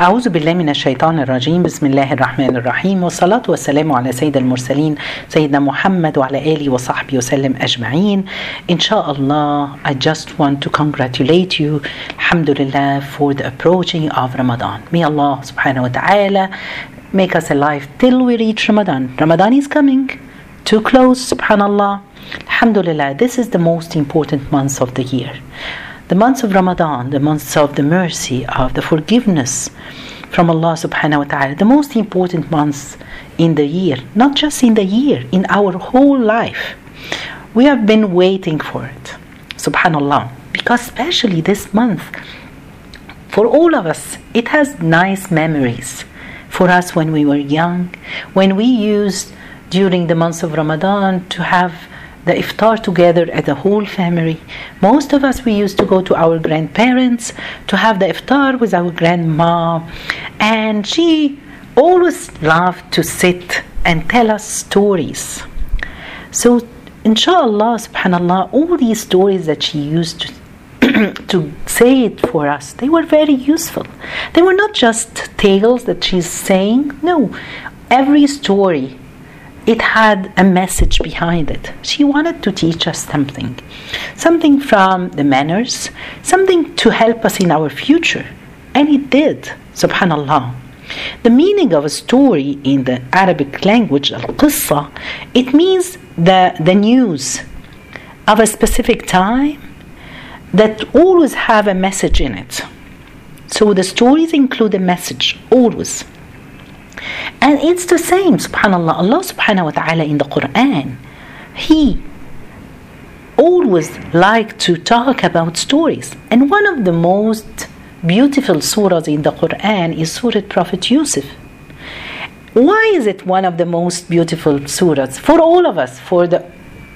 أعوذ بالله من الشيطان الرجيم بسم الله الرحمن الرحيم والصلاة والسلام على سيد المرسلين سيدنا محمد وعلى آله وصحبه وسلم أجمعين إن شاء الله I just want to congratulate you Alhamdulillah for the approaching of Ramadan May Allah wa ta'ala make us alive till we reach Ramadan Ramadan is coming too close subhanallah Alhamdulillah this is the most important month of the year the months of Ramadan, the months of the mercy, of the forgiveness from Allah subhanahu wa ta'ala, the most important months in the year, not just in the year, in our whole life. We have been waiting for it, subhanallah, because especially this month, for all of us, it has nice memories. For us when we were young, when we used during the months of Ramadan to have the iftar together as a whole family. Most of us, we used to go to our grandparents to have the iftar with our grandma, and she always loved to sit and tell us stories. So, inshallah, subhanallah, all these stories that she used to, to say it for us, they were very useful. They were not just tales that she's saying, no, every story it had a message behind it. She wanted to teach us something, something from the manners, something to help us in our future. And it did, subhanallah. The meaning of a story in the Arabic language, al-qissa, it means the, the news of a specific time that always have a message in it. So the stories include a message, always. And it's the same, subhanAllah. Allah subhanahu wa ta'ala in the Quran, He always like to talk about stories. And one of the most beautiful surahs in the Quran is Surah Prophet Yusuf. Why is it one of the most beautiful surahs? For all of us, for the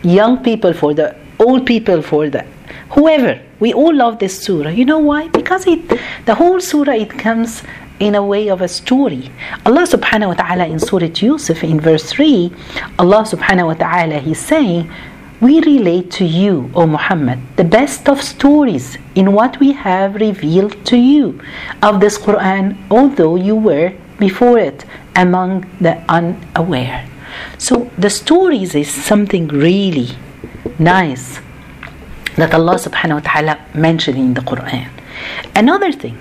young people, for the old people, for the whoever. We all love this surah. You know why? Because it the whole surah it comes in a way of a story. Allah subhanahu wa ta'ala in Surah Yusuf in verse 3, Allah subhanahu wa ta'ala He's saying, We relate to you, O Muhammad, the best of stories in what we have revealed to you of this Quran, although you were before it among the unaware. So the stories is something really nice that Allah subhanahu wa ta'ala mentioned in the Quran. Another thing,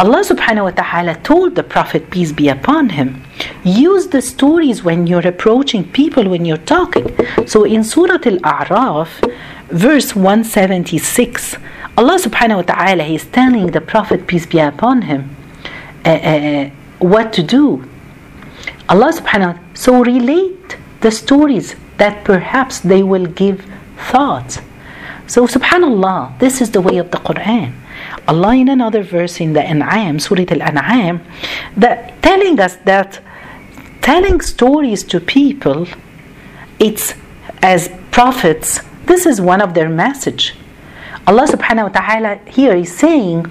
Allah subhanahu wa ta'ala told the Prophet, peace be upon him, use the stories when you're approaching people, when you're talking. So in Surah Al A'raf, verse 176, Allah subhanahu wa ta'ala is telling the Prophet, peace be upon him, uh, uh, what to do. Allah subhanahu wa so relate the stories that perhaps they will give thoughts. So subhanallah, this is the way of the Quran. Allah in another verse in the An'am, Surah Al-An'am, that telling us that telling stories to people, it's as prophets, this is one of their message. Allah subhanahu wa ta'ala here is saying,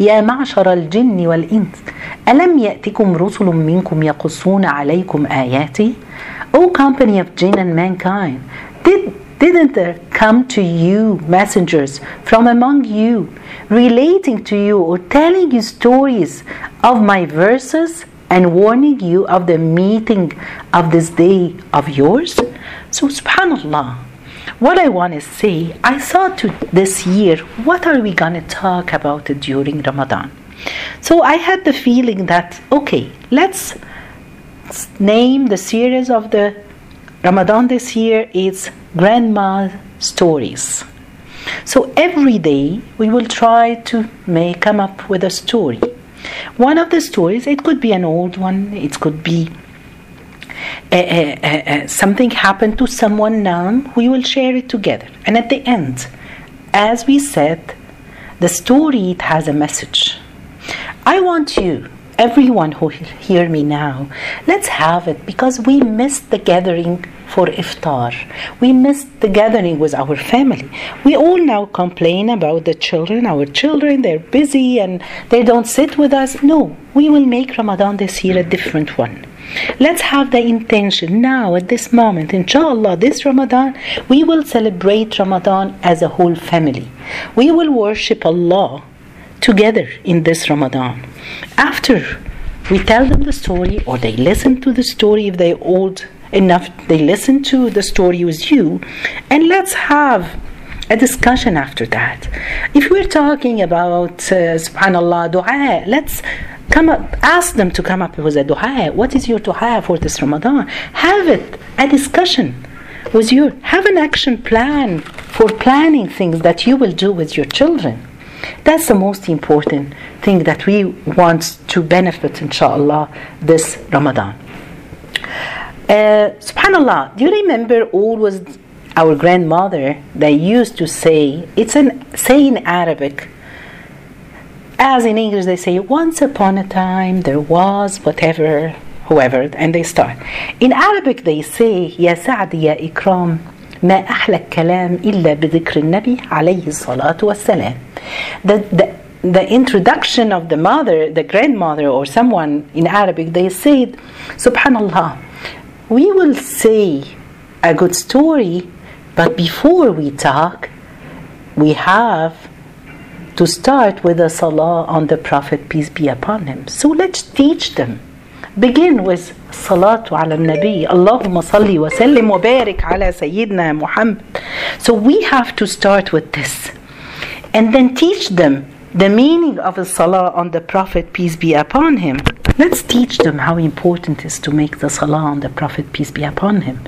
يا معشر الجن والإنس ألم يأتكم رسل منكم يقصون عليكم آياتي O company of jinn and mankind, did didn't there come to you messengers from among you, relating to you or telling you stories of my verses and warning you of the meeting of this day of yours? So, subhanAllah, what I want to say, I thought to this year, what are we going to talk about during Ramadan? So, I had the feeling that, okay, let's name the series of the Ramadan this year is Grandma Stories. So every day we will try to make come up with a story. One of the stories, it could be an old one, it could be a, a, a, something happened to someone now, we will share it together. And at the end, as we said, the story it has a message. I want you everyone who hear me now let's have it because we missed the gathering for iftar. We missed the gathering with our family. We all now complain about the children our children they're busy and they don't sit with us. No we will make ramadan this year a different one. Let's have the intention now at this moment, inshallah, this Ramadan, we will celebrate Ramadan as a whole family. We will worship Allah together in this Ramadan. After we tell them the story, or they listen to the story if they're old enough, they listen to the story with you, and let's have a discussion after that. If we're talking about, uh, subhanAllah, dua, let's come up, ask them to come up with a dua. What is your dua for this Ramadan? Have it, a discussion with you. Have an action plan for planning things that you will do with your children. That's the most important thing that we want to benefit, inshallah, this Ramadan. Uh, subhanallah, do you remember always our grandmother that used to say it's a saying Arabic as in English they say once upon a time there was whatever whoever and they start in Arabic they say ya sa'd ya ikram ما أحلى الكلام إلا بذكر النبي عليه الصلاة والسلام. The, the, the introduction of the mother, the grandmother, or someone in Arabic, they said, Subhanallah, we will say a good story but before we talk, we have to start with a salah on the Prophet, peace be upon him. So let's teach them. Begin with nabi. Allahumma salli wa sallim wa barik ala Sayyidina Muhammad. So we have to start with this. And then teach them the meaning of a salah on the Prophet, peace be upon him. Let's teach them how important it is to make the salah on the Prophet, peace be upon him.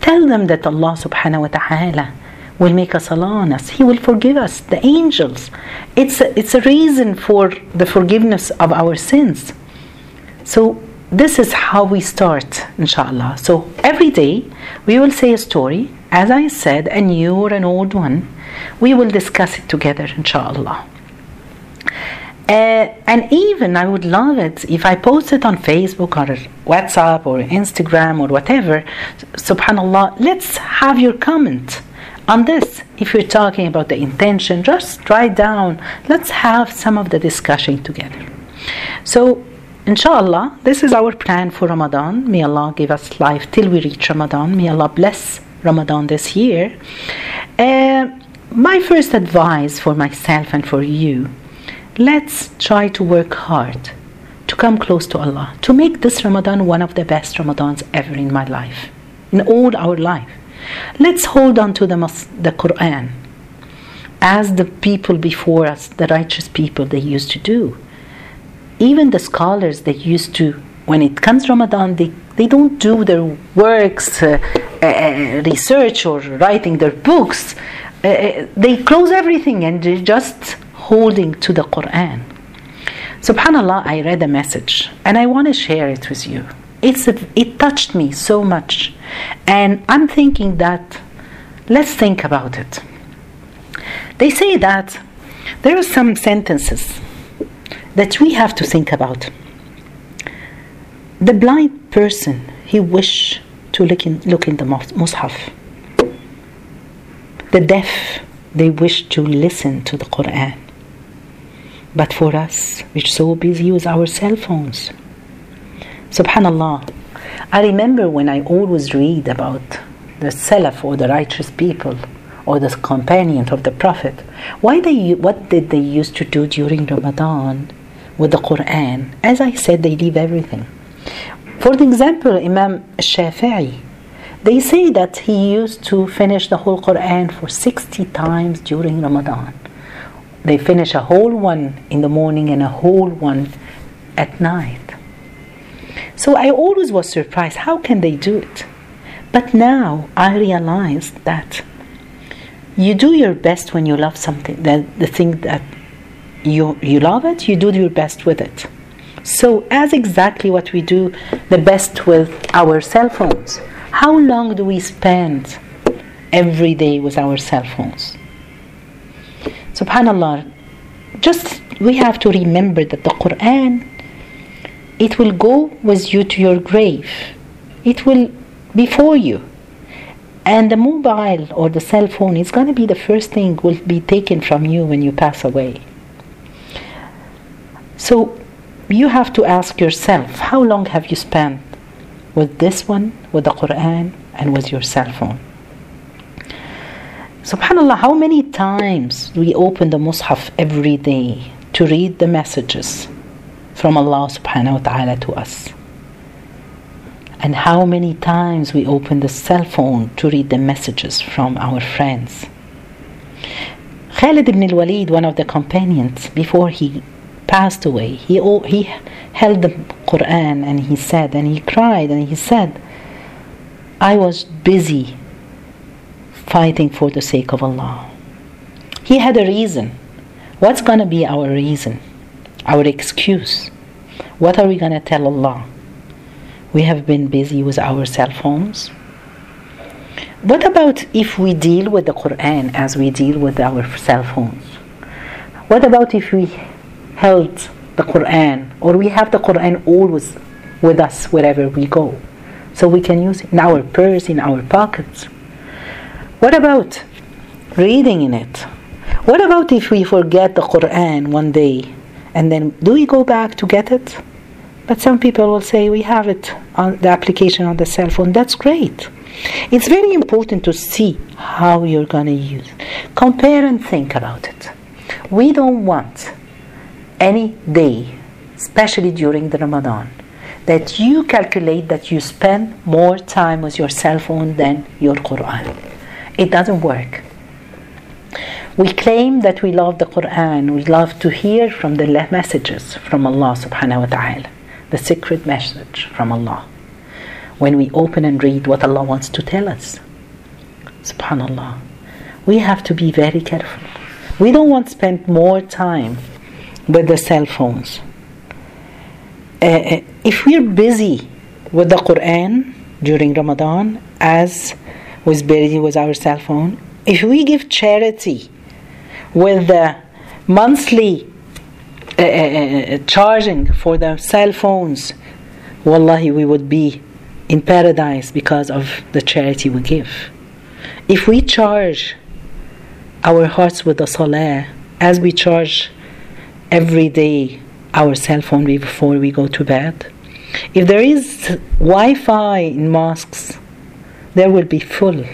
Tell them that Allah subhanahu wa ta'ala will make a salah on us. He will forgive us, the angels. It's a, it's a reason for the forgiveness of our sins. So this is how we start, inshallah. So every day we will say a story, as I said, a new or an old one. We will discuss it together, inshallah. Uh, and even I would love it if I post it on Facebook or WhatsApp or Instagram or whatever. Subhanallah, let's have your comment on this. If you're talking about the intention, just write down. Let's have some of the discussion together. So, inshallah, this is our plan for Ramadan. May Allah give us life till we reach Ramadan. May Allah bless Ramadan this year. Uh, my first advice for myself and for you let's try to work hard to come close to Allah, to make this Ramadan one of the best Ramadans ever in my life, in all our life. Let's hold on to the, the Quran as the people before us, the righteous people, they used to do. Even the scholars, that used to, when it comes Ramadan, they, they don't do their works, uh, uh, research, or writing their books. Uh, uh they close everything and they just holding to the Quran. Subhanallah, I read a message and I want to share it with you. It's a, it touched me so much, and I'm thinking that let's think about it. They say that there are some sentences that we have to think about. The blind person, he wish to look in, look in the mushaf. The deaf, they wish to listen to the Quran. But for us, we're so busy with our cell phones. Subhanallah. I remember when I always read about the Salaf or the righteous people or the companions of the Prophet. Why they what did they used to do during Ramadan with the Quran? As I said, they leave everything. For the example, Imam Shafi'i, they say that he used to finish the whole Quran for 60 times during Ramadan they finish a whole one in the morning and a whole one at night. So I always was surprised how can they do it? But now I realize that you do your best when you love something, that the thing that you you love it, you do your best with it. So as exactly what we do the best with our cell phones. How long do we spend every day with our cell phones? subhanallah just we have to remember that the quran it will go with you to your grave it will before you and the mobile or the cell phone is going to be the first thing will be taken from you when you pass away so you have to ask yourself how long have you spent with this one with the quran and with your cell phone Subhanallah, how many times we open the Mus'haf every day to read the messages from Allah subhanahu wa ta'ala to us. And how many times we open the cell phone to read the messages from our friends. Khalid ibn al-Walid, one of the companions, before he passed away, he, he held the Quran and he said, and he cried and he said, I was busy fighting for the sake of Allah. He had a reason. What's going to be our reason? Our excuse? What are we going to tell Allah? We have been busy with our cell phones. What about if we deal with the Quran as we deal with our cell phones? What about if we held the Quran or we have the Quran always with us wherever we go? So we can use it in our purse, in our pockets. What about reading in it? What about if we forget the Quran one day and then do we go back to get it? But some people will say we have it on the application on the cell phone. That's great. It's very important to see how you're going to use. Compare and think about it. We don't want any day, especially during the Ramadan, that you calculate that you spend more time with your cell phone than your Quran. It doesn't work. We claim that we love the Quran, we love to hear from the messages from Allah subhanahu wa ta'ala, the secret message from Allah when we open and read what Allah wants to tell us. Subhanallah. We have to be very careful. We don't want to spend more time with the cell phones. Uh, if we're busy with the Quran during Ramadan, as was busy with our cell phone, if we give charity with the monthly uh, uh, charging for the cell phones, wallahi, we would be in paradise because of the charity we give. If we charge our hearts with the salah as we charge every day our cell phone before we go to bed, if there is Wi Fi in mosques, there will be full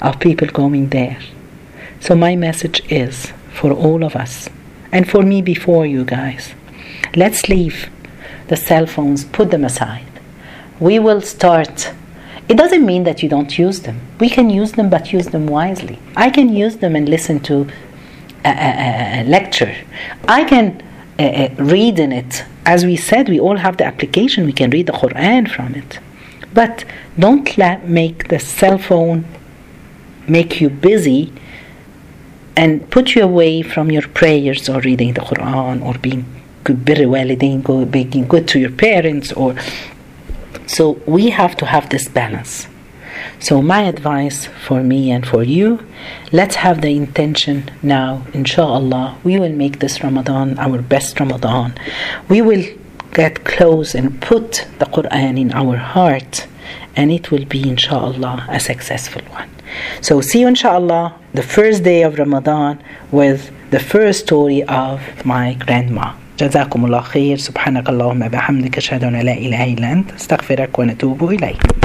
of people going there. So, my message is for all of us and for me before you guys let's leave the cell phones, put them aside we will start. It doesn't mean that you don't use them. We can use them, but use them wisely. I can use them and listen to a, a, lecture. I can uh, read in it. As we said, we all have the application. We can read the Quran from it. But don't let make the cell phone make you busy and put you away from your prayers or reading the Quran or being good, being good to your parents or so we have to have this balance. So, my advice for me and for you, let's have the intention now, inshallah, we will make this Ramadan our best Ramadan. We will get close and put the Quran in our heart, and it will be, inshallah, a successful one. So, see you, inshallah, the first day of Ramadan with the first story of my grandma. جزاكم الله خير سبحانك اللهم بحمدك أشهد أن لا إله إلا أنت استغفرك ونتوب إليك